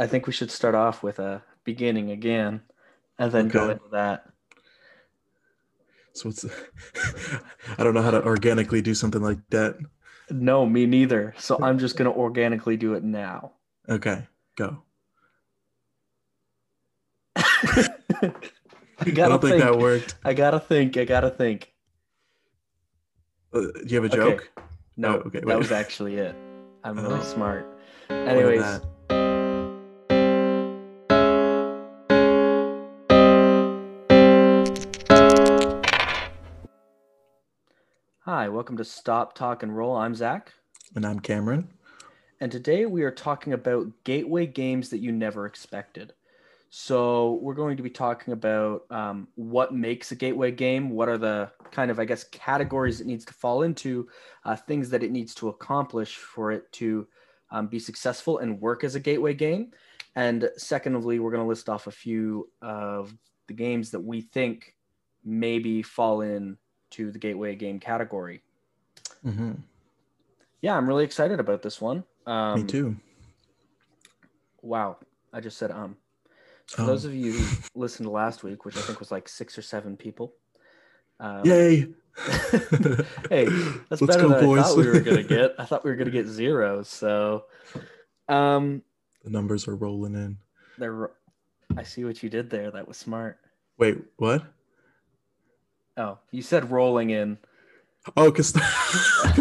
I think we should start off with a beginning again, and then go into that. So it's I don't know how to organically do something like that. No, me neither. So I'm just gonna organically do it now. Okay, go. I don't think, think. that worked. I gotta think. I gotta think. Uh, do you have a Okay. joke? No, Oh, okay, that was actually it. I'm really Oh. smart. Anyways, hi, welcome to Stop, Talk, and Roll. I'm Zach, And I'm Cameron. and today we are talking about gateway games that you never expected. So we're going to be talking about um, what makes a gateway game, what are the kind of, I guess, categories it needs to fall into, uh, things that it needs to accomplish for it to um, be successful and work as a gateway game. And secondly, we're going to list off a few of the games that we think maybe fall in to the gateway game category. hmm Yeah, I'm really excited about this one. Um, Me too. Wow, I just said um. So for Um. those of you who listened to last week, which I think was like six or seven people, um, Yay! hey, that's Let's better go, than boys. I thought we were gonna get. I thought we were gonna get zero. So, um, the numbers are rolling in. there. I see what you did there. That was smart. Wait, what? Oh, you said rolling in. Oh, cause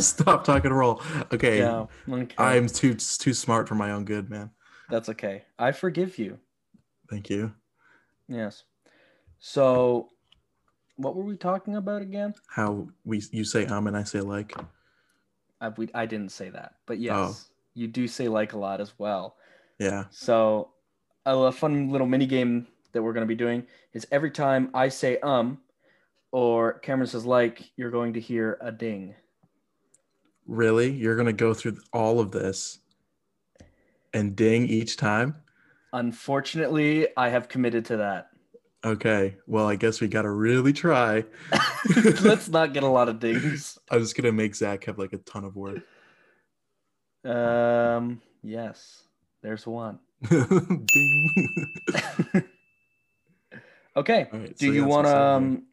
stop talking roll. Okay, Yeah. Okay. I'm too too smart for my own good, man. That's okay. I forgive you. Thank you. Yes. So, what were we talking about again? How we you say um and I say like. I, we, I didn't say that, but yes, Oh. you do say like a lot as well. Yeah. So, a, a fun little mini game that we're going to be doing is every time I say um or Cameron says like, you're going to hear a ding. Really? You're gonna go through all of this and ding each time? Unfortunately, I have committed to that. Okay. Well, I guess we gotta really try. Let's not get a lot of dings. I'm just gonna make Zach have like a ton of work. Um, yes, there's one. ding. Okay. Right, Do so you want to? Um,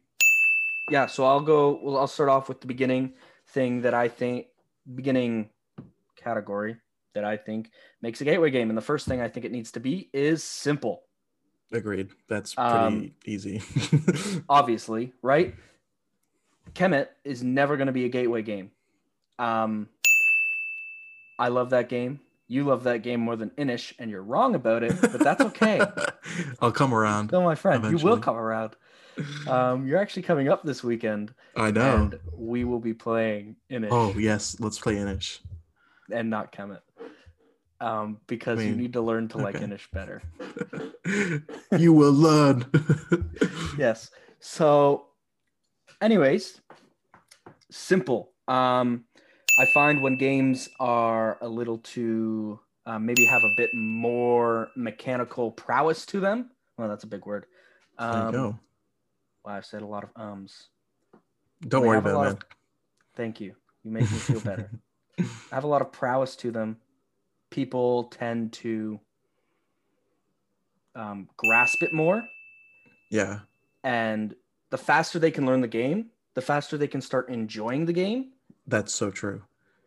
yeah. So I'll go. Well, I'll start off with the beginning thing that I think beginning category that I think makes a gateway game, and the first thing I think it needs to be is simple. Agreed. That's pretty Um, easy. Obviously, right? Kemet is never going to be a gateway game. Um, I love that game. You love that game more than Inis, and you're wrong about it, but that's okay. I'll come around. no, my friend, you will come around. Um, you're actually coming up this weekend, I know. and we will be playing Inis. Oh yes, let's play Inis. and not Kemet. Um, because I you need to learn to like okay. Inis better. you will learn. Yes. So, anyways, simple. Um, I find when games are a little too um, maybe have a bit more mechanical prowess to them. Well, that's a big word. there Um, you go. Wow, I've said a lot of ums. Don't they worry about it, of- Thank you. You make me feel better. I have a lot of prowess to them. People tend to um, grasp it more. Yeah, and the faster they can learn the game the faster they can start enjoying the game that's so true.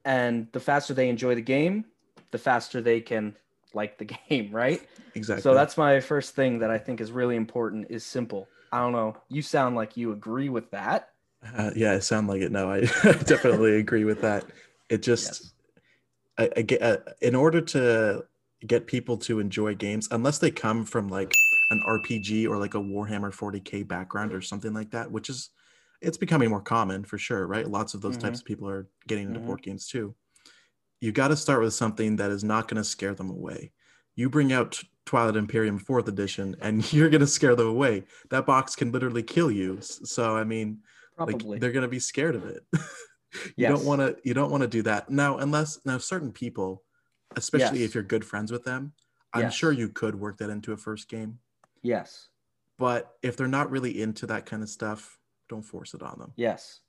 and the faster they enjoy the game the faster they can like the game right Exactly. so that's my first thing that i think is really important is simple i don't know you sound like you agree with that Uh, yeah, I sound like it. No, I, definitely agree with that. It just, yes I, I get, uh, in order to get people to enjoy games, unless they come from like an RPG or like a Warhammer 40k background or something like that, which is, it's becoming more common for sure, right? Lots of those Mhm. types of people are getting into Mhm. board games too. You got to start with something that is not going to scare them away. You bring out Twilight Imperium 4th edition and you're going to scare them away. That box can literally kill you. So, I mean, probably like they're gonna be scared of it. you Yes. don't want to. You don't want to do that now, unless now certain people, especially Yes. if you're good friends with them. I'm Yes. sure you could work that into a first game, yes but if they're not really into that kind of stuff, don't force it on them. yes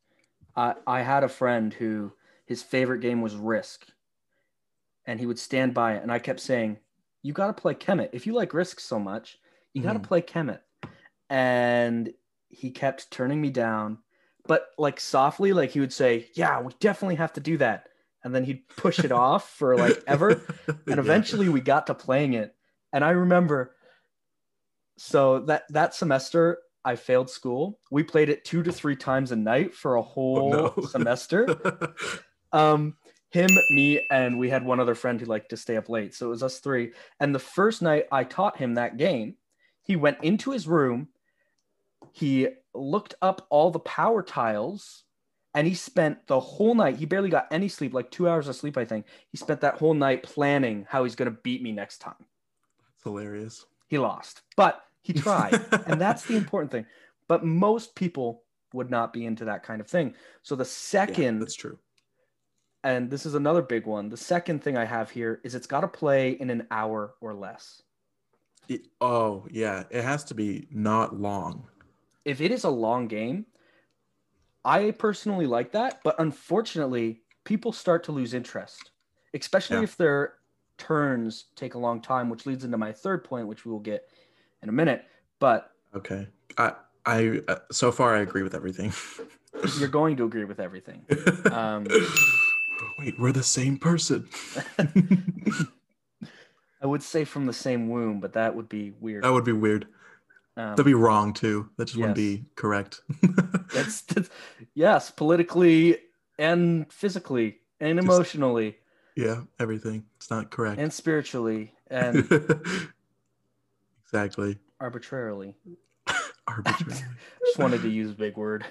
I, I had a friend who his favorite game was risk and he would stand by it and i kept saying you got to play Kemet. If you like Risk so much, you got to Mhm. play Kemet." And he kept turning me down, but like softly, like he would say, "Yeah, we definitely have to do that," and then he'd push it off for like ever. And eventually we got to playing it and i remember so that that semester i failed school we played it two to three times a night for a whole Oh, no. semester um him me and we had one other friend who liked to stay up late. So it was us three. And the first night i taught him that game he went into his room he looked up all the power tiles and he spent the whole night he barely got any sleep like two hours of sleep i think. He spent that whole night planning how he's going to beat me next time. It's hilarious. he lost but he tried and that's the important thing. But most people would not be into that kind of thing. So the Yeah, second that's true. And this is another big one the second thing i have here is it's got to play in an hour or less It- oh yeah, it has to be not long. if it is a long game i personally like that but unfortunately people start to lose interest especially Yeah. if their turns take a long time which leads into my third point which we will get in a minute but Okay, I I uh, so far I agree with everything. you're going to agree with everything um, Wait, we're the same person. i would say from the same womb but that would be weird that would be weird. um, That'd be wrong too. That just wouldn't be correct. that's, that's yes politically and physically and Just- emotionally yeah, everything. It's not correct. and spiritually and exactly. arbitrarily Arbitrary. just wanted to use a big word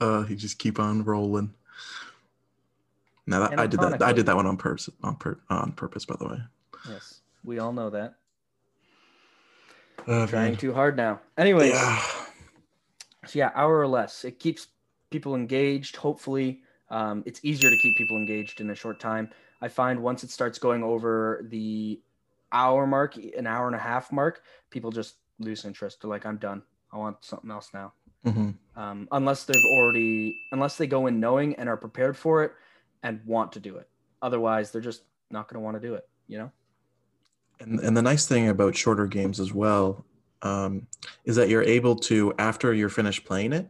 uh, you just keep on rolling. No, that, I did that. I did that one on purpose. On, pur- on purpose, by the way. yes we all know that Uh, trying man. too hard now anyways Yeah. so yeah hour or less it keeps people engaged hopefully um, it's easier to keep people engaged in a short time i find once it starts going over the hour mark an hour and a half mark people just lose interest they're like i'm done i want something else now hmm um, unless they've already unless they go in knowing and are prepared for it and want to do it otherwise they're just not going to want to do it you know And and the nice thing about shorter games as well um, is that you're able to, after you're finished playing it,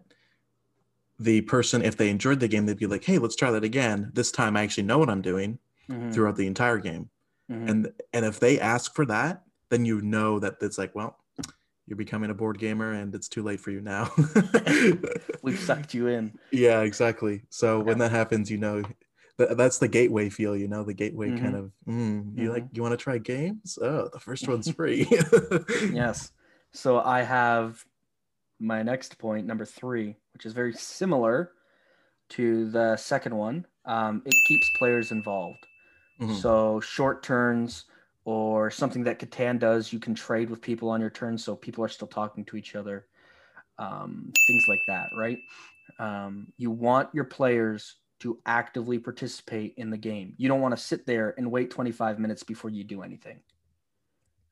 the person, if they enjoyed the game, they'd be like, "Hey, let's try that again. This time, I actually know what I'm doing Mhm, throughout the entire game." mhm. And and if they ask for that, then you know that it's like, well, you're becoming a board gamer, and it's too late for you now. we've sucked you in Yeah, exactly. So when that happens, you know, that, that's the gateway feel. You know, the gateway Mhm. kind of. Mm, you like you want to try games? Oh, the first one's free. yes so i have my next point number three which is very similar to the second one um, it keeps players involved Mhm. So short turns or something that Catan does, you can trade with people on your turn, so people are still talking to each other. Um, things like that, right? Um, you want your players to actively participate in the game. You don't want to sit there and wait 25 minutes before you do anything.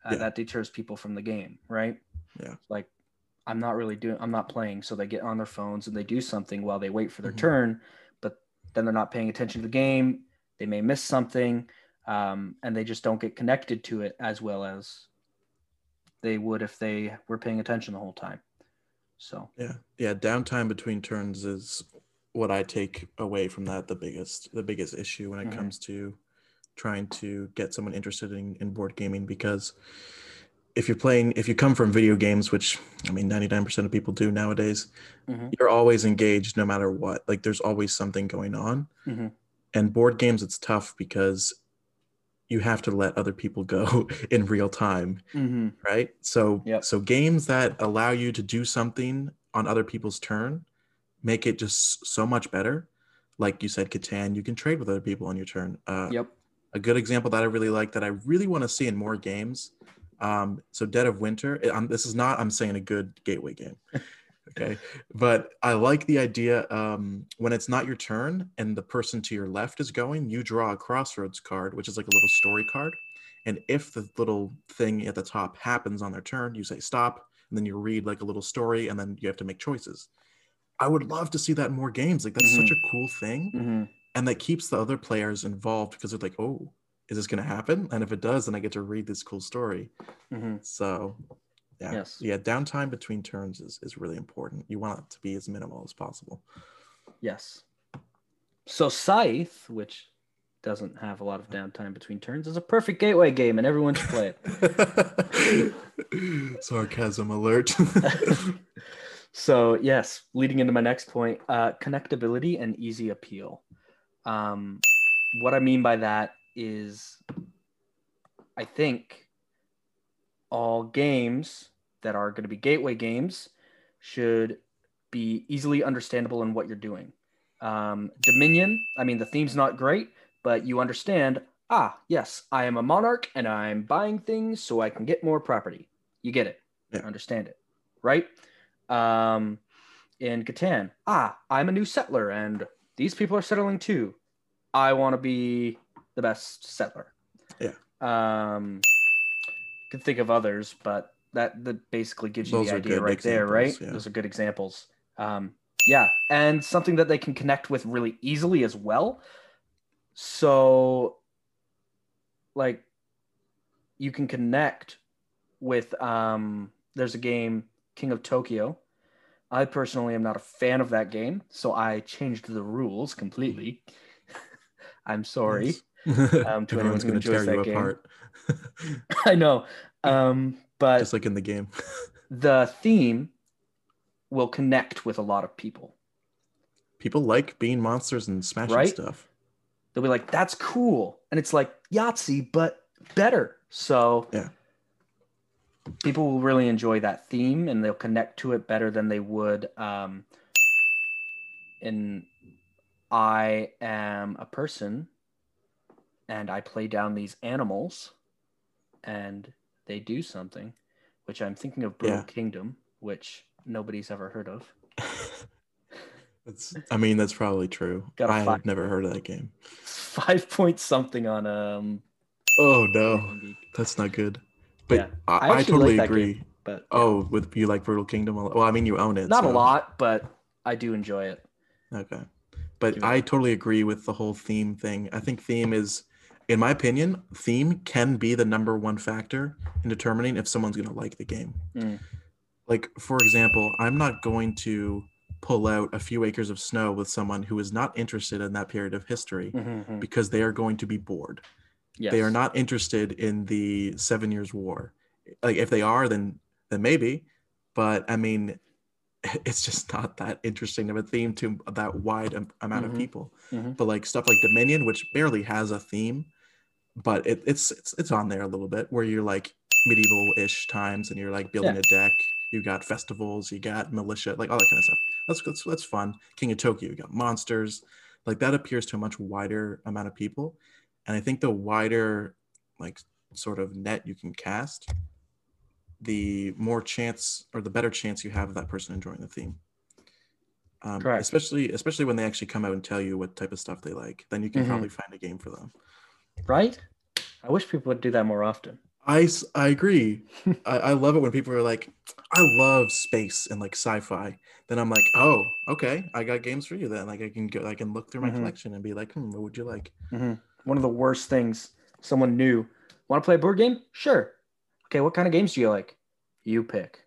Uh, Yeah. That deters people from the game, right? Yeah. Like, I'm not really doing, I'm not playing. So they get on their phones and they do something while they wait for their Mhm. turn, but then they're not paying attention to the game. They may miss something um, and they just don't get connected to it as well as they would if they were paying attention the whole time. So, yeah, yeah. Downtime between turns is what I take away from that. The biggest, the biggest issue when it Mhm. comes to trying to get someone interested in, in board gaming because if you're playing if you come from video games which i mean 99% of people do nowadays Mhm. you're always engaged no matter what like there's always something going on Mhm. and board games it's tough because you have to let other people go in real time Mhm. right so Yep. so games that allow you to do something on other people's turn make it just so much better like you said catan you can trade with other people on your turn uh, yep. a good example that I really like that I really want to see in more games. Um, so Dead of Winter. it- um, this is not I'm saying a good gateway game, okay? But I like the idea um, when it's not your turn and the person to your left is going, you draw a crossroads card, which is like a little story card. And if the little thing at the top happens on their turn, you say stop, and then you read like a little story, and then you have to make choices. I would love to see that in more games. Like that's such a cool thing Mhm. and that keeps the other players involved because they're like, oh, is this going to happen? And if it does, then I get to read this cool story. hmm So, yeah, Yes. yeah, downtime between turns is is really important. You want it to be as minimal as possible. Yes. So Scythe, which doesn't have a lot of downtime between turns, is a perfect gateway game, and everyone should play it. Sarcasm alert. so yes, leading into my next point, uh, connectability and easy appeal. Um, what I mean by that is, I think all games that are going to be gateway games should be easily understandable in what you're doing. Um, Dominion, I mean, the theme's not great, but you understand. Ah, yes, I am a monarch and I'm buying things so I can get more property. You get it. Yeah. Understand it, right? Um, in Catan, ah, I'm a new settler and these people are settling too. I want to be the best settler. Yeah. Um, could think of others, but that that basically gives you Those the idea right there, right? yeah. Those are good examples. Um, yeah, and something that they can connect with really easily as well. So, like, you can connect with. Um, there's a game, King of Tokyo. I personally am not a fan of that game, so I changed the rules completely. I'm sorry. Um, to anyone Everyone's who going to enjoys tear you that game. apart. I know. Um, but Just like in the game. the theme will connect with a lot of people. People like being monsters and smashing Right? stuff. They'll be like, that's cool. And it's like Yahtzee, but better. So Yeah. People will really enjoy that theme and they'll connect to it better than they would um, in I am a person and I play down these animals and they do something, which I'm thinking of Brutal Yeah. Kingdom, which nobody's ever heard of. That's, I mean, that's probably true. A I've never heard of that game. Five point something on um. Oh no, that's not good. But Yeah. I, I I, totally like agree. game, but Oh, with you like Brutal Kingdom? a lot- Well, I mean, you own it. not a lot, but I do enjoy it. Okay. But I it totally agree with the whole theme thing. I think theme is, in my opinion, theme can be the number one factor in determining if someone's going to like the game. Mm. Like, for example, I'm not going to pull out a few acres of snow with someone who is not interested in that period of history Mhm. because they are going to be bored. Yes. They are not interested in the Seven Years War. Like, if they are, then then maybe. But I mean, it's just not that interesting of a theme to that wide am- amount Mhm. of people. Mhm. But like stuff like Dominion, which barely has a theme, but it, it's it's it's on there a little bit where you're like medieval-ish times and you're like building Yeah. a deck. You got festivals, you got militia, like all that kind of stuff. That's that's, that's fun. King of Tokyo, you got monsters, like that appears to a much wider amount of people, and I think the wider like sort of net you can cast, the more chance or the better chance you have of that person enjoying the theme. Um, Correct. Especially, especially when they actually come out and tell you what type of stuff they like, then you can Mhm. probably find a game for them. right. I wish people would do that more often. I, I agree. I, I love it when people are like, I love space and like sci-fi. Then I'm like, oh, okay, I got games for you then. Like I can go, I can look through my Mhm. collection and be like, hmm, what would you like? Mhm. One of the worst things someone new want to play a board game? Sure. Okay, what kind of games do you like? You pick.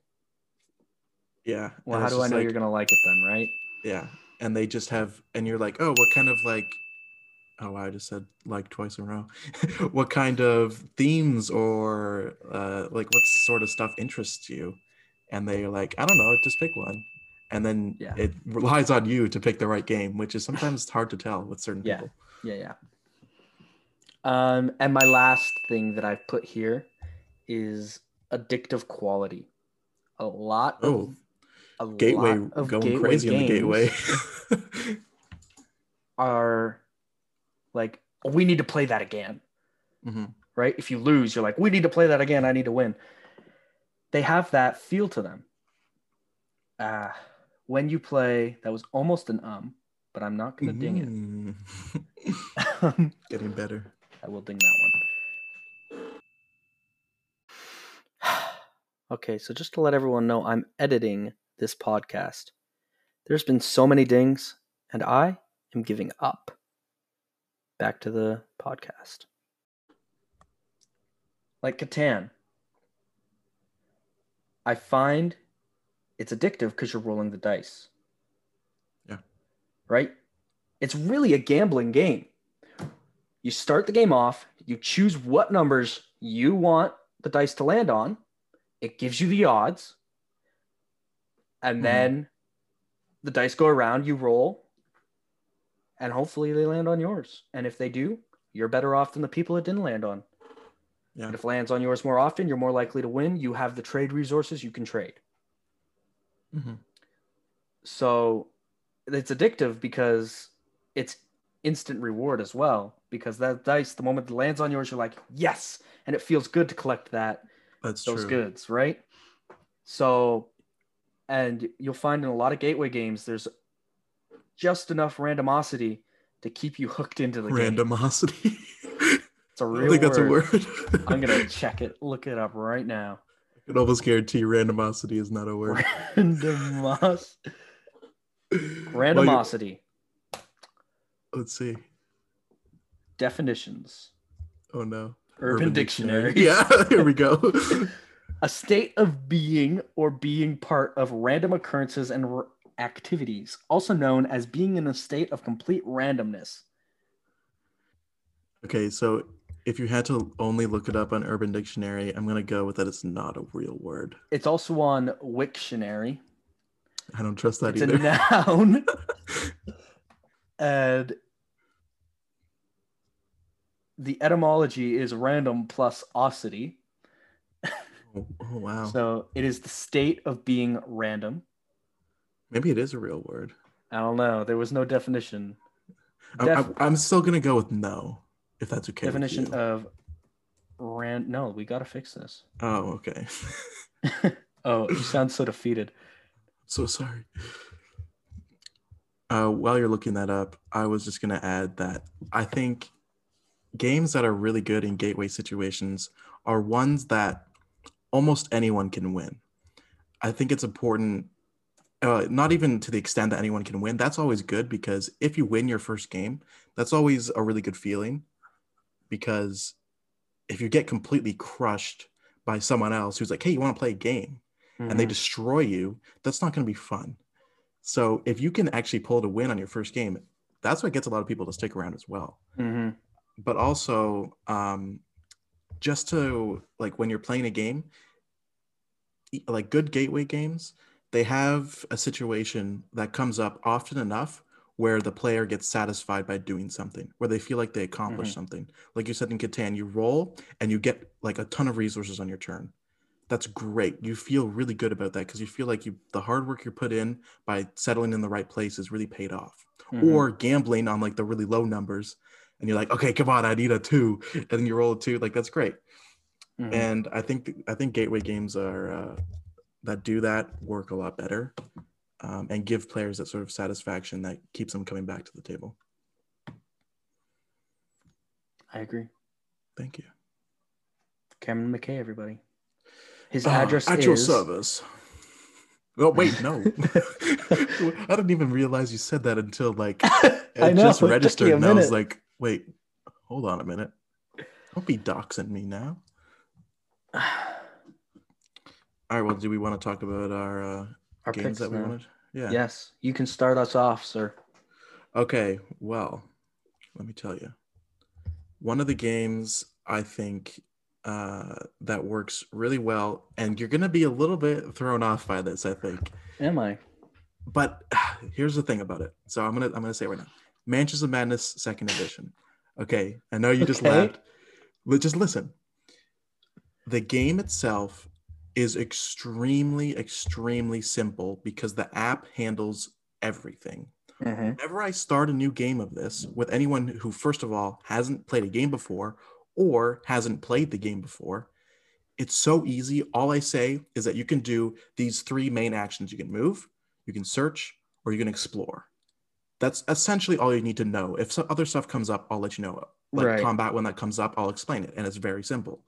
Yeah. Well, how do I know like- you're gonna like it then, right? Yeah. And they just have, and you're like, oh, what kind of like, oh, I just said like twice in a row. what kind of themes or uh, like what sort of stuff interests you? And they're like, I don't know, just pick one. And then Yeah. it relies on you to pick the right game, which is sometimes hard to tell with certain Yeah. people. Yeah, yeah. Um, and my last thing that I've put here is addictive quality. A lot of Oh, a gateway lot of going gateway crazy in the gateway. are like, "Oh, we need to play that again. hmm right? If you lose, you're like, we need to play that again. I need to win. They have that feel to them. Ah, when you play, that was almost an um, but I'm not gonna ding Mm. it. Getting better. I will ding that one. okay, so just to let everyone know, I'm editing this podcast. There's been so many dings, and I am giving up. Back to the podcast. like Catan, I find it's addictive because you're rolling the dice. Yeah. Right? It's really a gambling game. You start the game off, you choose what numbers you want the dice to land on, it gives you the odds, and Mhm. then the dice go around, you roll, and hopefully they land on yours. And if they do, you're better off than the people it didn't land on. Yeah. And if it lands on yours more often, you're more likely to win. You have the trade resources you can trade. Mhm. So it's addictive because it's instant reward as well. Because that dice, the moment it lands on yours, you're like, yes. And it feels good to collect that That's those true. goods, right? So, and you'll find in a lot of gateway games, there's just enough randomosity to keep you hooked into the game. Randomosity. It's a I real think that's a word. I'm gonna check it, look it up right now. I can almost guarantee randomosity is not a word. Randomos- randomosity let's see. Definitions. Oh no. Urban, Dictionary. Yeah, here we go. A state of being or being part of random occurrences and r- activities, also known as being in a state of complete randomness. okay, so if you had to only look it up on Urban Dictionary, I'm gonna go with that it's not a real word. It's also on Wiktionary. I don't trust that It's either. It's a noun. and the etymology is random plus osity. oh, oh, wow. So it is the state of being random. Maybe it is a real word. I don't know. There was no definition. Def- I, am still gonna go with no, if that's okay. definition of ran. No, we got to fix this. oh, okay. Oh, you sound so defeated. so sorry. Uh, while you're looking that up, I was just gonna add that I think games that are really good in gateway situations are ones that almost anyone can win. I think it's important, uh, not even to the extent that anyone can win. That's always good because if you win your first game, that's always a really good feeling. Because if you get completely crushed by someone else who's like, "Hey, you want to play a game?" and they Mhm. destroy you, that's not going to be fun. So if you can actually pull to win on your first game, that's what gets a lot of people to stick around as well. Mhm. But also, um, just to like when you're playing a game, like good gateway games, they have a situation that comes up often enough where the player gets satisfied by doing something, where they feel like they accomplished Mhm. something. Like you said in Catan, you roll and you get like a ton of resources on your turn that's great. You feel really good about that because you feel like you the hard work you put in by settling in the right place is really paid off. Mhm. Or gambling on like the really low numbers, and you're like, okay, come on, I need a two, and then you roll a two. Like that's great. Mhm. And I think I think gateway games are uh, that do that work a lot better, um, and give players that sort of satisfaction that keeps them coming back to the table. I agree. Thank you. Cameron McKay, everybody. His Ah, address at is your service. Oh wait, no. I didn't even realize you said that until like I know, just registered, and I was like, "Wait, hold on a minute! Don't be doxing me now." All right. Well, do we want to talk about our uh, Our games that we now. wanted? Yeah. Yes, you can start us off, sir. Okay. Well, let me tell you. One of the games I think uh, that works really well, and you're gonna be a little bit thrown off by this, I think. Am I? but here's the thing about it. So I'm gonna I'm gonna say it right now. Mansions of Madness Second Edition. Okay, I know you just Okay. laughed, but just listen. The game itself is extremely, extremely simple because the app handles everything. Mm-hmm. Whenever I start a new game of this with anyone who, first of all, hasn't played a game before or hasn't played the game before, it's so easy. All I say is that you can do these three main actions you can move, you can search, or you can explore. That's essentially all you need to know. If some other stuff comes up, I'll let you know. Like Right. combat, when that comes up, I'll explain it. And it's very simple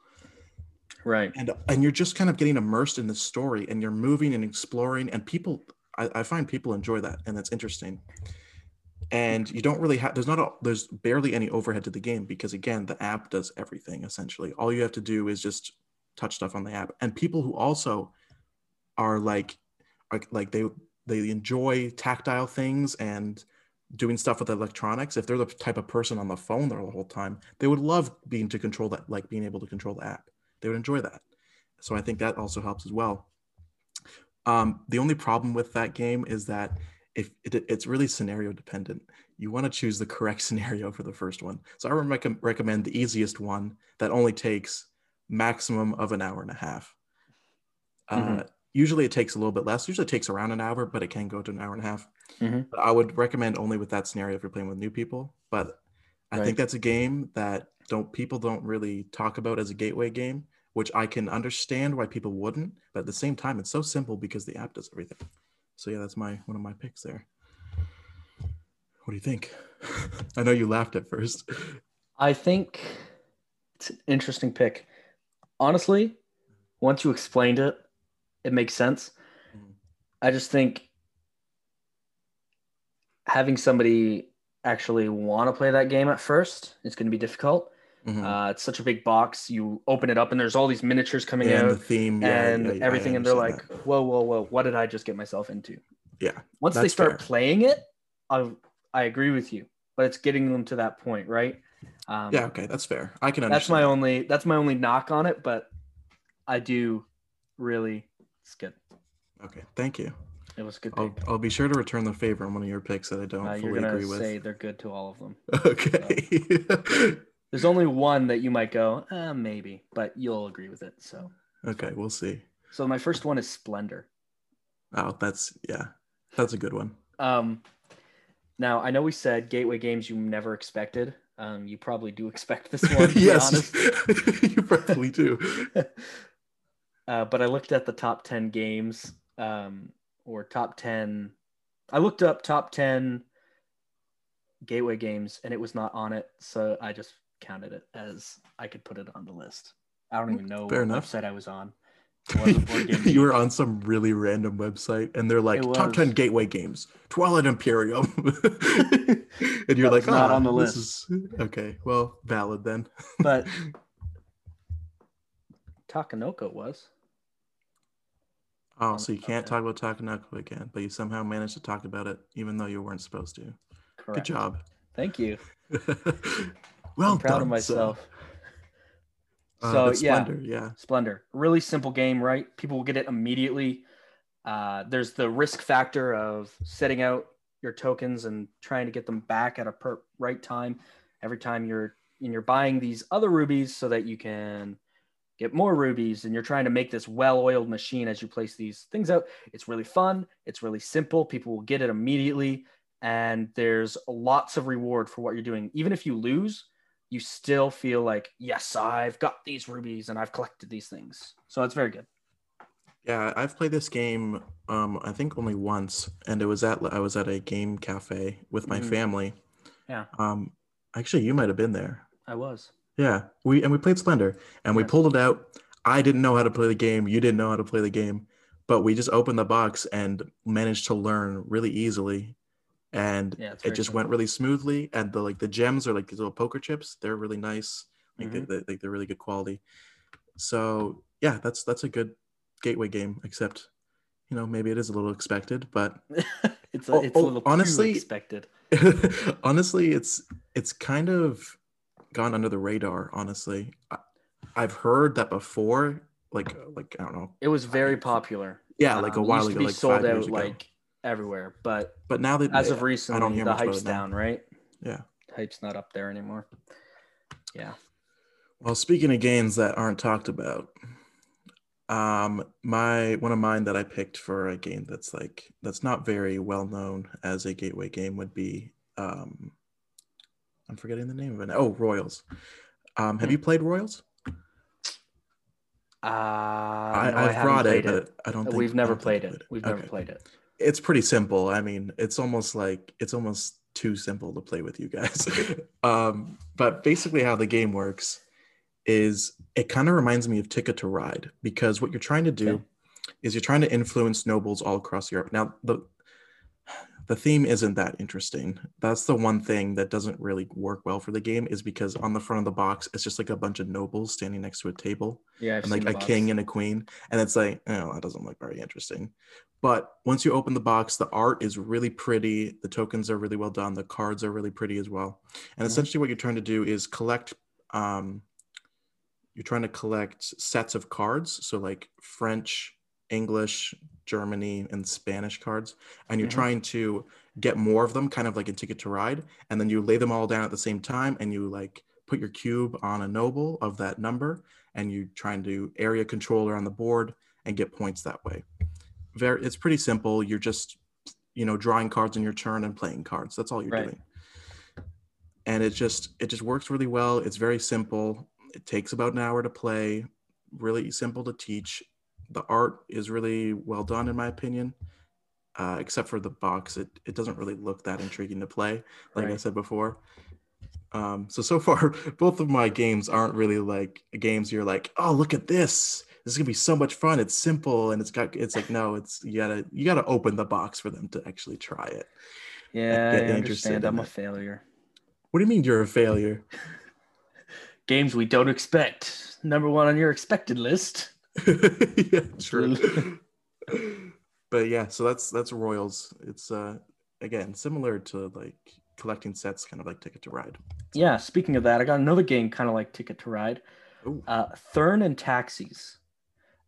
Right. and and you're just kind of getting immersed in the story and you're moving and exploring and people I, I find people enjoy that and that's interesting and you don't really have there's not a, there's barely any overhead to the game because again the app does everything essentially all you have to do is just touch stuff on the app and people who also are like like, like they they enjoy tactile things and doing stuff with electronics if they're the type of person on the phone the whole time they would love being to control that like being able to control the app. They would enjoy that. So i think that also helps as well. Um, the only problem with that game is that if it, it's really scenario dependent. You want to choose the correct scenario for the first one. So i would rec- recommend the easiest one that only takes maximum of an hour and a half. Mhm. uh, usually it takes a little bit less. Usually it takes around an hour but it can go to an hour and a half. Mhm. but i would recommend only with that scenario if you're playing with new people. But i Right. think that's a game that don't people don't really talk about as a gateway game which i can understand why people wouldn't but at the same time it's so simple because the app does everything. So yeah that's my one of my picks there. What do you think? I know you laughed at first. I think it's an interesting pick. Honestly, once you explained it, it makes sense. Mhm. I just think having somebody actually want to play that game at first is going to be difficult. Mhm. Uh, it's such a big box. You open it up and there's all these miniatures coming and the out theme yeah, and yeah, yeah, I everything, and they're like, understand "Whoa, whoa, whoa! What did I just get myself into?" yeah Once they start fair. playing it, I I agree with you, but it's getting them to that point, right? Um, yeah okay that's fair i can understand that's my only that's my only knock on it, but I do really it's good. okay thank you It was a good I'll, pick. I'll be sure to return the favor on one of your picks that I don't Uh, fully agree with. say they're good to all of them. Okay. There's only one that you might go, uh, maybe, but you'll agree with it. So, okay, we'll see. so my first one is Splendor. Oh, that's yeah, that's a good one. Um, now I know we said gateway games you never expected. Um, you probably do expect this one. Yes, you probably do. Uh, but I looked at the top 10 games um, or top 10. I looked up top 10 gateway games and it was not on it. So I just counted it as I could put it on the list. I don't even know Fair what enough. website I was on. Wasn't Board Game you were on some really random website, and they're like top ten gateway games, Twilight Imperium, and you're like, not "Ah, on the list." is- okay, well, valid then. But Takenoko was. Oh, so you can't talk about Takenoko again, but you somehow managed to talk about it, even though you weren't supposed to. Correct. Good job. Thank you. well I'm proud done, of myself. So, uh, So, yeah. Splendor, yeah. Splendor. Really simple game, right? People will get it immediately. Uh, there's the risk factor of setting out your tokens and trying to get them back at a per- right time every time you're and you're buying these other rubies so that you can get more rubies and you're trying to make this well-oiled machine as you place these things out it's really fun it's really simple people will get it immediately and there's lots of reward for what you're doing even if you lose you still feel like yes i've got these rubies and i've collected these things so it's very good Yeah, I've played this game um I think only once and it was at I was at a game cafe with my Mhm. family. Yeah. Um actually you might have been there. i was Yeah. We and we played Splendor and we pulled it out. I didn't know how to play the game, you didn't know how to play the game, but we just opened the box and managed to learn really easily. And yeah it just went really smoothly and the like the gems are like these little poker chips. They're really nice. Like Mhm. they, they, like they're really good quality. So yeah, that's that's a good gateway game, except you know, maybe it is a little expected, but it's a, Oh, a oh, little too honestly- expected honestly, it's it's kind of gone under the radar. Honestly, I, I've heard that before. Like like I don't know. it was very popular Yeah, like a Um, while ago, like sold five out years ago. like everywhere but but now that as of recently, I don't hear the hype's now. down right Yeah. hype's not up there anymore yeah Well, speaking of games that aren't talked about, um, my one of mine that I picked for a game that's like that's not very well known as a gateway game would be um, I'm forgetting the name of it. now. Oh, Royals. Um, have Hmm. you played Royals? uh I, no, I I've haven't brought it, played it, but I don't. Think, we've never don't played I it we've never Okay. played it It's pretty simple. I mean, it's almost like it's almost too simple to play with you guys. um, but basically, how the game works is it kind of reminds me of Ticket to Ride because what you're trying to do Okay. is you're trying to influence nobles all across Europe. Now, the the theme isn't that interesting. That's the one thing that doesn't really work well for the game is because on the front of the box it's just like a bunch of nobles standing next to a table Yeah, I've and like a box. king and a queen and it's like oh that doesn't look very interesting but once you open the box the art is really pretty the tokens are really well done the cards are really pretty as well and essentially what you're trying to do is collect um you're trying to collect sets of cards so like french english germany and spanish cards and you're Mhm. trying to get more of them kind of like a ticket to ride and then you lay them all down at the same time and you like put your cube on a noble of that number and you try and do area control around the board and get points that way. Very it's pretty simple. You're just you know drawing cards in your turn and playing cards. That's all you're Right. doing. And it just it just works really well. It's very simple. It takes about an hour to play. Really simple to teach the art is really well done in my opinion uh, except for the box it, it doesn't really look that intriguing to play like i said before um, so so far both of my games aren't really like games you're like oh look at this this is gonna be so much fun it's simple and it's got it's like no it's you gotta you gotta open the box for them to actually try it Yeah, get I understand. I'm a it. failure. what do you mean you're a failure Games we don't expect. Number one on your expected list. yeah, true. but yeah, so that's that's Royals. It's uh again similar to like collecting sets, kind of like Ticket to Ride. Yeah, speaking of that, I got another game kind of like Ticket to Ride. Ooh. Uh, Thurn and Taxis.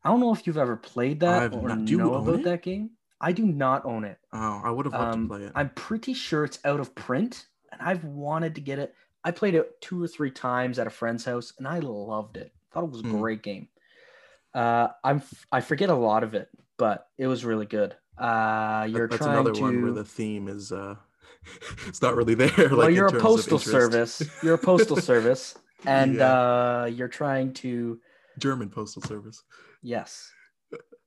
I don't know if you've ever played that I've or not- know about it? that game. I do not own it. Oh, I would have loved Um, to play it. I'm pretty sure it's out of print, and I've wanted to get it. I played it two or three times at a friend's house, and I loved it. Thought it was a Hmm. great game. Uh, I'm I forget a lot of it, but it was really good. Uh, you're that's another to. one where the theme is uh it's not really there. well, like in you're a postal service. You're a postal service, and Yeah. uh, you're trying to German postal service. yes,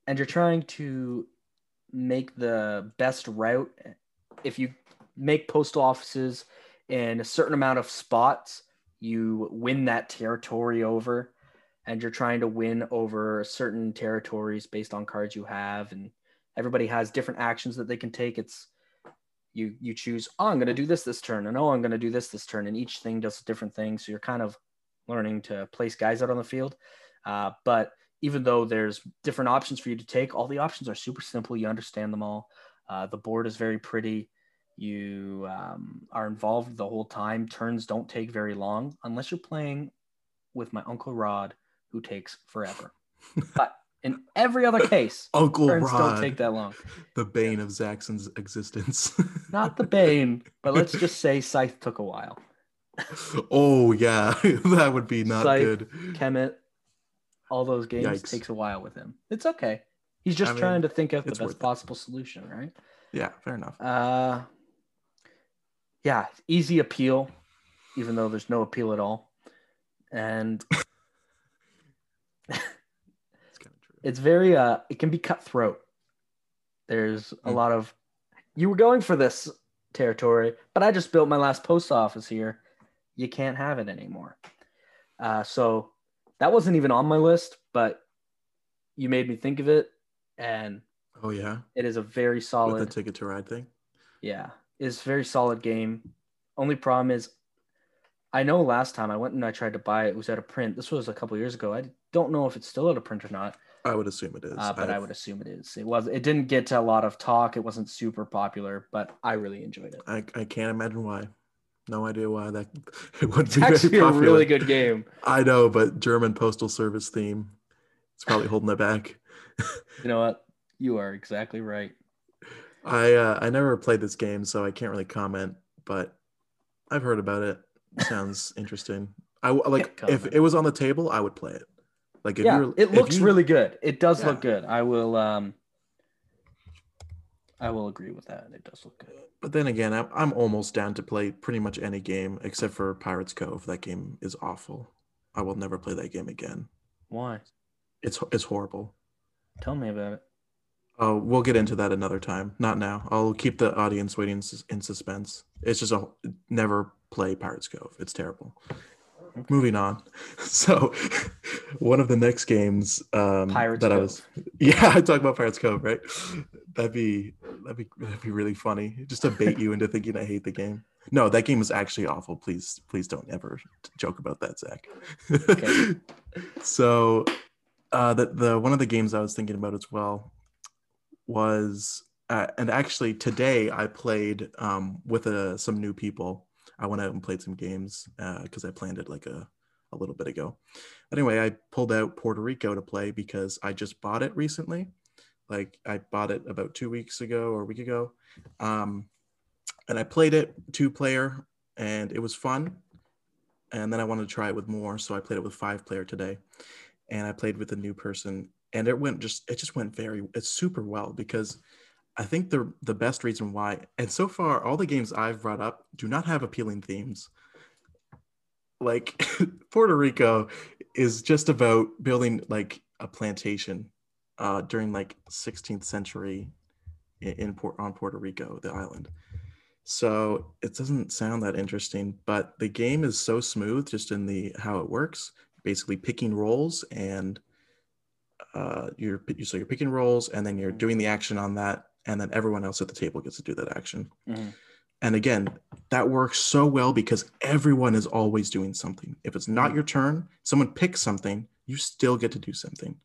and you're trying to make the best route. If you make postal offices in a certain amount of spots, you win that territory over, and you're trying to win over certain territories based on cards you have, and everybody has different actions that they can take. It's you you choose oh i'm going to do this this turn and oh i'm going to do this this turn and each thing does a different thing. So you're kind of learning to place guys out on the field. Uh, but even though there's different options for you to take all the options are super simple. You understand them all. Uh, the board is very pretty. You um, are involved the whole time. Turns don't take very long unless you're playing with my uncle rod who takes forever but in every other case Uncle turns Rod, don't take that long the bane of Zaxxon's existence. not the bane, but let's just say Scythe took a while. oh yeah, that would be not Scythe. good. Kemet, all those games Yikes. takes a while with him. It's okay. He's just I mean, trying to think of the best worth it. possible solution, right? Yeah, fair enough. Uh, yeah, easy appeal, even though there's no appeal at all, and It's kind of true. it's very uh, it can be cutthroat. There's a Hmm. lot of you were going for this territory, but I just built my last post office here. You can't have it anymore. Uh, so that wasn't even on my list, but you made me think of it, and Oh yeah, it is a very with solid. the Ticket to Ride thing. Yeah, it's a very solid game. Only problem is, I know last time I went and I tried to buy it, it was out of print. This was a couple years ago. I don't know if it's still out of print or not, I would assume it is. uh, but I I've- would assume it is. It was. It didn't get a lot of talk. It wasn't super popular, but I really enjoyed it. I, I can't imagine why. No idea why that it would be actually a really good game. I know, but German postal service theme, it's probably holding it back. You know what? You are exactly right. I uh, I never played this game, so I can't really comment. But I've heard about it. Sounds interesting. I like if it was on the table, I would play it. Like if yeah, you're, it looks you- really good. It does Yeah. look good. I will. Um, I will agree with that. It does look good. But then again, I'm, I'm almost down to play pretty much any game except for Pirates Cove. That game is awful. I will never play that game again. Why? It's it's horrible. Tell me about it. Oh, we'll get into that another time. Not now. I'll keep the audience waiting in suspense. It's just a never play Pirates Cove. It's terrible. Okay. Moving on. So, one of the next games um, Pirates that I was, yeah, I talk about Pirates Cove, right? That'd be That'd be that'd be really funny. Just to bait you into thinking I hate the game. No, that game is actually awful. Please, please don't ever joke about that, Zach. Okay. so, uh, the the one of the games I was thinking about as well was, uh, and actually today I played um, with uh, some new people. I went out and played some games because uh, I planned it like a a little bit ago. Anyway, I pulled out Puerto Rico to play because I just bought it recently. Like I bought it about two weeks ago or a week ago. Um, and I played it two player and it was fun. And then I wanted to try it with more. So I played it with five player today. And I played with a new person and it went just, it just went very, it's super well because I think the the best reason why, and so far all the games I've brought up do not have appealing themes like Puerto Rico is just about building like a plantation uh, during like 16th century in, in Port on Puerto Rico, the island. So it doesn't sound that interesting, but the game is so smooth just in the how it works. Basically, picking roles and uh, you're so you're picking roles and then you're doing the action on that, and then everyone else at the table gets to do that action. Mm-hmm. And again, that works so well because everyone is always doing something. If it's not your turn, someone picks something, you still get to do something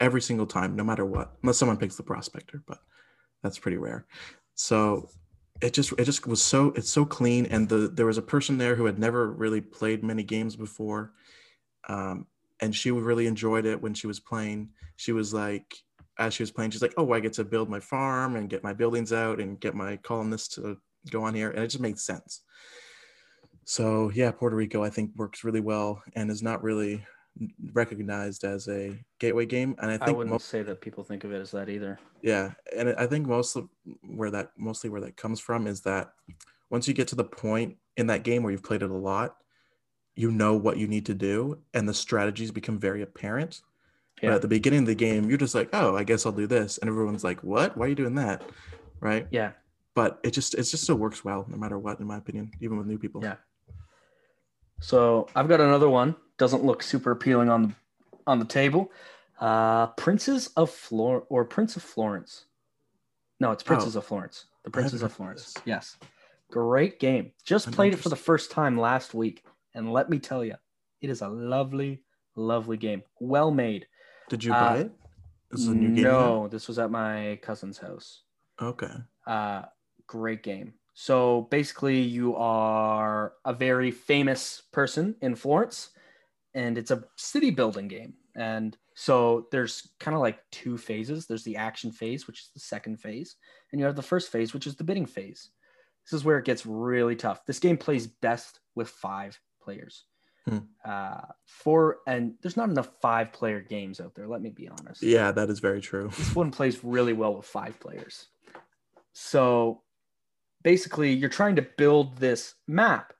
every single time, no matter what, unless someone picks the prospector, but that's pretty rare. So it just it just was so it's so clean and the there was a person there who had never really played many games before um, and she really enjoyed it when she was playing she was like as she was playing she's like oh i get to build my farm and get my buildings out and get my colonists to go on here, and it just made sense. So yeah, Puerto Rico I think works really well and is not really recognized as a gateway game. And I think I wouldn't most, say that people think of it as that either. Yeah, and I think most of where that mostly where that comes from is that once you get to the point in that game where you've played it a lot, you know what you need to do, and the strategies become very apparent. Yeah. But at the beginning of the game, you're just like, oh, I guess I'll do this, and everyone's like, what? Why are you doing that? Right? Yeah. But it just it just still works well no matter what in my opinion even with new people. Yeah. So i've got another one. Doesn't look super appealing on the on the table. Uh princes of flor or prince of florence. No it's princes oh, of florence. The princes of florence. yes. Great game. Just I'm played it for the first time last week and let me tell you it is a lovely lovely game. Well made did you buy uh, it this is a new game no this was at my cousin's house okay uh great game. So basically, you are a very famous person in Florence, and it's a city building game. And so there's kind of like two phases. There's the action phase, which is the second phase, and you have the first phase, which is the bidding phase. This is where it gets really tough. This game plays best with five players. Hmm. Uh, four and there's not enough five player games out there. Let me be honest. Yeah, that is very true. This one plays really well with five players. So basically you're trying to build this map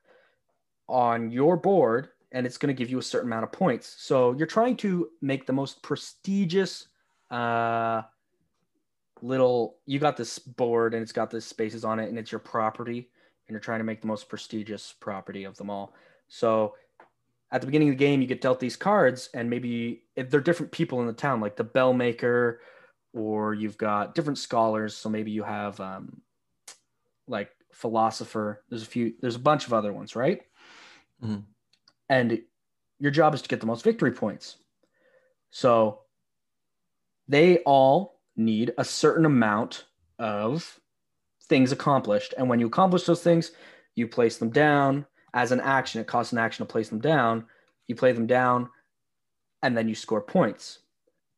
on your board and it's going to give you a certain amount of points. So you're trying to make the most prestigious uh, little, you got this board and it's got the spaces on it and it's your property and you're trying to make the most prestigious property of them all. So at the beginning of the game, you get dealt these cards and maybe they're different people in the town, like the bell maker, or you've got different scholars. So maybe you have um, like philosopher. There's a few. There's a bunch of other ones, right? Mm-hmm. And your job is to get the most victory points. So they all need a certain amount of things accomplished, and when you accomplish those things, you place them down as an action. It costs an action to place them down. You play them down, and then you score points.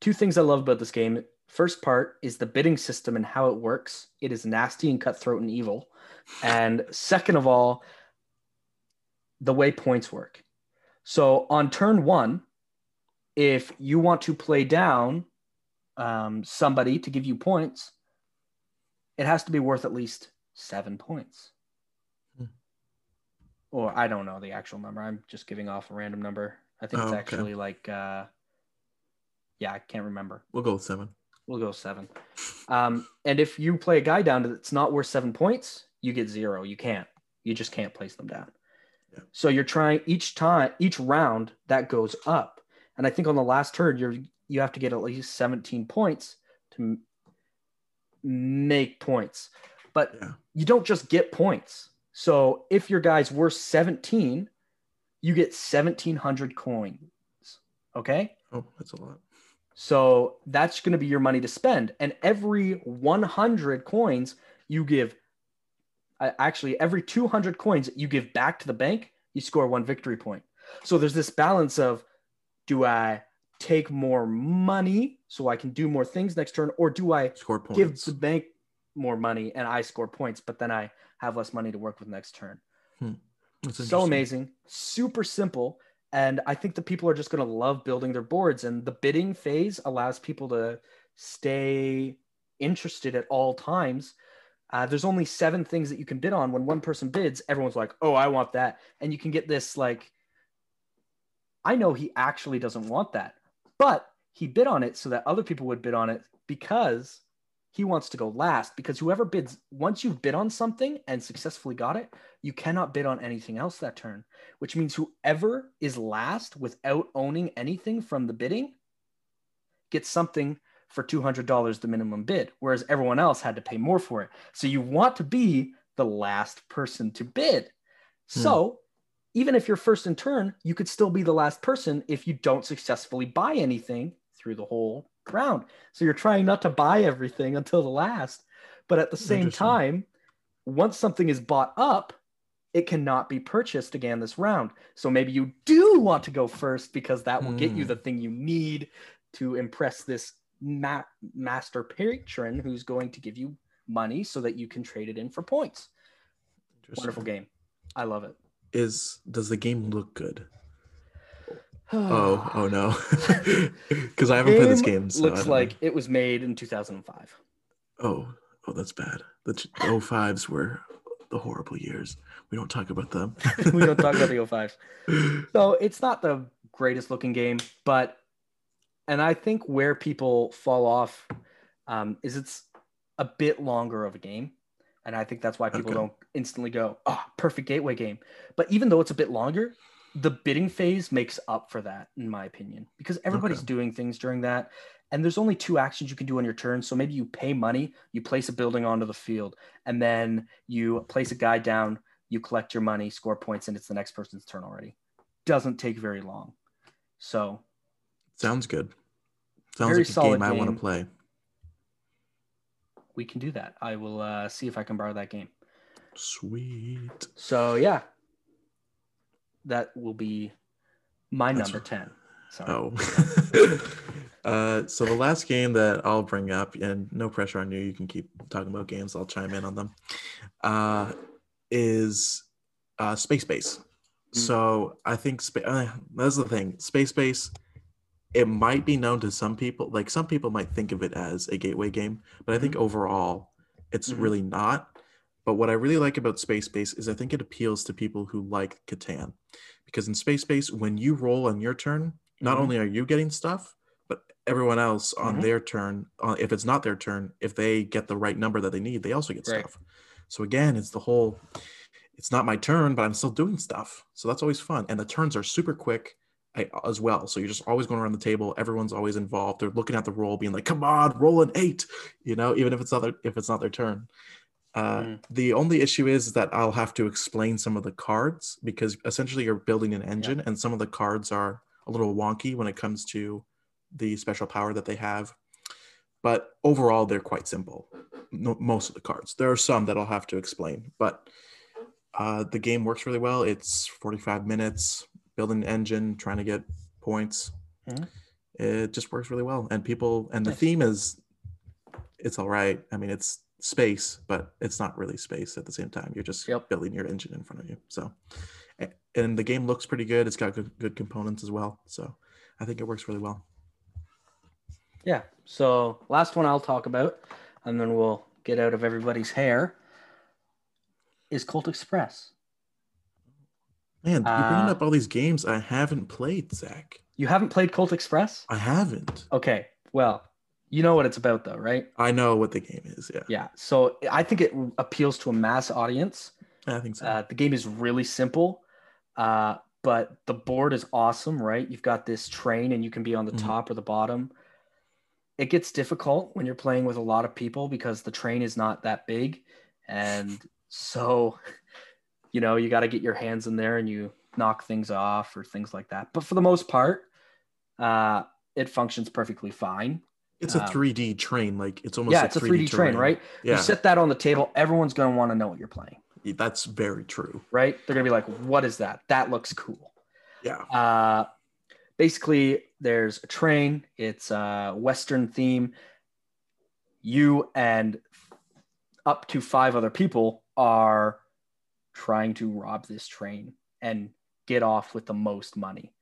Two things I love about this game First part is the bidding system and how it works. It is nasty and cutthroat and evil. And second of all, the way points work. So on turn one, if you want to play down um, somebody to give you points, it has to be worth at least seven points. Or I don't know the actual number. I'm just giving off a random number. I think oh, it's actually okay. like, uh, yeah, I can't remember. We'll go with seven. We'll go seven. Um, and if you play a guy down that's not worth seven points, you get zero. You can't. You just can't place them down. Yeah. So you're trying each time, each round that goes up. And I think on the last turn, you're you have to get at least 17 points to make points. But Yeah. you don't just get points. So if your guy's worth 17, you get 1700 coins. Okay? Oh, that's a lot. So that's going to be your money to spend. And every 100 coins you give, uh, actually, every 200 coins you give back to the bank, you score one victory point. So there's this balance of do I take more money so I can do more things next turn, or do I Score points. give the bank more money and I score points, but then I have less money to work with next turn? That's so amazing, super simple. And I think the people are just going to love building their boards. And the bidding phase allows people to stay interested at all times. Uh, there's only seven things that you can bid on. When one person bids, everyone's like, oh, I want that. And you can get this like, I know he actually doesn't want that, but he bid on it so that other people would bid on it because he wants to go last. Because whoever bids, once you've bid on something and successfully got it, you cannot bid on anything else that turn, which means whoever is last without owning anything from the bidding gets something for $200 the minimum bid, whereas everyone else had to pay more for it. So you want to be the last person to bid. Hmm. So even if you're first in turn, you could still be the last person if you don't successfully buy anything through the whole round. So you're trying not to buy everything until the last. But at the same time, once something is bought up, it cannot be purchased again this round. So maybe you do want to go first because that will get you Hmm. the thing you need to impress this ma- master patron who's going to give you money so that you can trade it in for points. Wonderful game. I love it. Is does the game look good? Oh, oh no. Because I haven't played this game. So looks don't know. like it was made in 2005. Oh, oh, that's bad. The 05s were the horrible years. We don't talk about them. we don't talk about the 05s. So it's not the greatest looking game, but and I think where people fall off um, is it's a bit longer of a game, and I think that's why people Okay. don't instantly go, "Oh, perfect gateway game." But even though it's a bit longer, the bidding phase makes up for that, in my opinion, because everybody's Okay. doing things during that. And there's only two actions you can do on your turn. So maybe you pay money, you place a building onto the field, and then you place a guy down, you collect your money, score points, and it's the next person's turn already. Doesn't take very long. So Sounds good. Sounds Very like a solid game I want to play. we can do that. I will uh, see if I can borrow that game. Sweet. So yeah, that will be my That's number right. 10. Sorry. Oh. uh, so the last game that I'll bring up, and no pressure on you, you can keep talking about games. I'll chime in on them. Uh, is uh, Space Base. Mm. So I think spa- uh, that's the thing. Space Base. It might be known to some people. Like some people might think of it as a gateway game, but I think overall, it's Mhm. really not. But what I really like about Space Base is I think it appeals to people who like Catan, because in Space Base, when you roll on your turn, not Mhm. only are you getting stuff, but everyone else on Mhm. their turn, uh, if it's not their turn, if they get the right number that they need, they also get Right. stuff. So again, it's the whole. It's not my turn, but I'm still doing stuff. So that's always fun, and the turns are super quick as well. So you're just always going around the table. Everyone's always involved. They're looking at the roll, being like, "Come on, roll an eight, you know, even if it's not their, if it's not their turn. Uh, Mm. The only issue is that I'll have to explain some of the cards because essentially you're building an engine, and some of the cards are a little wonky when it comes to the special power that they have. But overall, they're quite simple. No, most of the cards. There are some that I'll have to explain, but uh, the game works really well. It's 45 minutes building an engine, trying to get points. Mhm. It just works really well, and people and the Nice. theme is it's all right. I mean, it's space, but it's not really space at the same time. You're just Yep. building your engine in front of you. So, and the game looks pretty good. It's got good, good components as well. So, I think it works really well. Yeah. So last one I'll talk about, and then we'll get out of everybody's hair, is Colt Express. Man, you're bringing Uh, up all these games I haven't played, Zach. You haven't played Colt Express? I haven't. Okay. Well, you know what it's about, though, right? I know what the game is. Yeah, Yeah. So I think it appeals to a mass audience. I think so. Uh, the game is really simple, uh, but the board is awesome, right? You've got this train, and you can be on the Mhm. top or the bottom. it gets difficult when you're playing with a lot of people because the train is not that big. And so, you know, you got to get your hands in there and you knock things off or things like that. But for the most part, uh, it functions perfectly fine. It's a Um, 3D train. Like it's almost yeah, it's a 3D train, right? Yeah, You set that on the table, everyone's going to want to know what you're playing, that's very true. right? They're going to be like, what is that? That looks cool. Yeah. Uh, basically, there's a train. It's a Western theme. You and up to five other people are trying to rob this train and get off with the most money.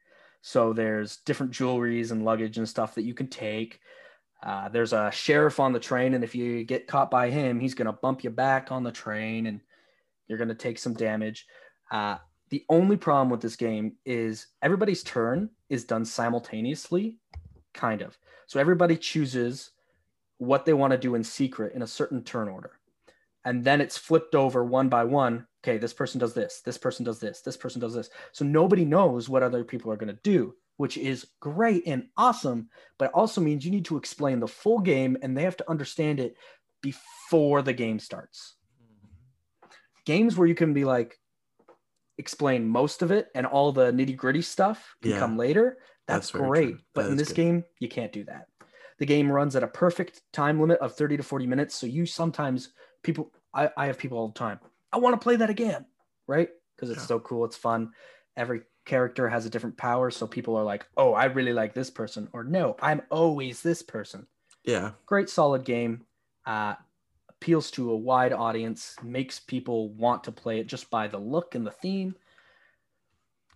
So there's different jewelries and luggage and stuff that you can take. Uh, there's a sheriff on the train, and if you get caught by him, he's going to bump you back on the train and you're going to take some damage. Uh, the only problem with this game is everybody's turn is done simultaneously, kind of. So everybody chooses what they want to do in secret in a certain turn order. And then it's flipped over one by one. Okay, this person does this, this person does this, this person does this. So nobody knows what other people are going to do, which is great and awesome. But it also means you need to explain the full game and they have to understand it before the game starts. Mm-hmm. Games where you can be like, explain most of it and all the nitty gritty stuff can Yeah. come later. That's, That's great. true. But in this good. game, you can't do that. The game runs at a perfect time limit of 30 to 40 minutes. So you sometimes people I, I have people all the time. I want to play that again, right? Because it's Yeah. so cool, it's fun. Every character has a different power. So people are like, oh, I really like this person, or no, I'm always this person Yeah. great solid game uh, appeals to a wide audience makes people want to play it just by the look and the theme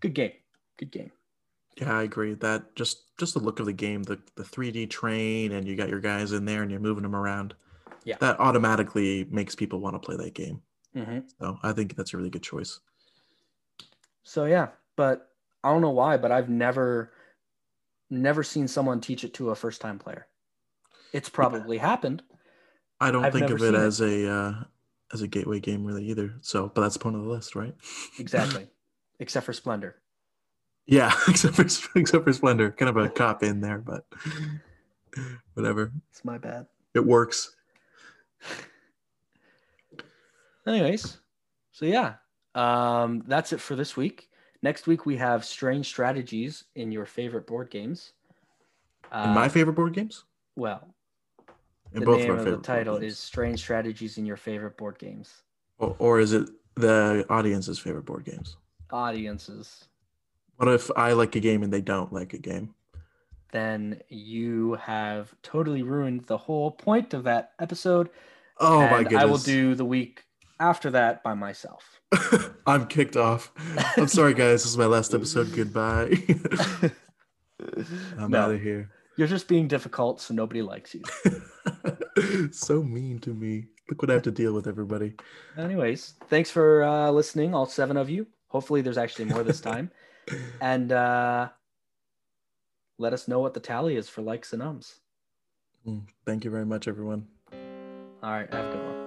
good game good game Yeah, I agree. That just just the look of the game, the the 3D train, and you got your guys in there and you're moving them around. Yeah. That automatically makes people want to play that game. Mhm. So I think that's a really good choice. so yeah but i don't know why but i've never never seen someone teach it to a first time player it's probably happened I don't I've think of it as a uh, as a gateway game really either. So, but that's the point of the list, right? exactly except for splendor Yeah, except for except for Splendor, kind of a cop in there, but whatever. it's my bad It works. anyways so yeah um that's it for this week next week we have strange strategies in your favorite board games And my um, favorite board games. well And the both name of our of favorite the title is strange strategies in your favorite board games or, or is it the audience's favorite board games? audiences What if I like a game and they don't like a game? then you have totally ruined the whole point of that episode Oh my goodness! i will do the week after that by myself I'm kicked off. I'm sorry, guys. This is my last episode. Goodbye. I'm No. out of here. you're just being difficult so nobody likes you so mean to me. Look what I have to deal with, everybody. anyways thanks for uh, listening all seven of you hopefully there's actually more this time and uh, let us know what the tally is for likes and ums. Mm, Thank you very much, everyone. All right, have a good one.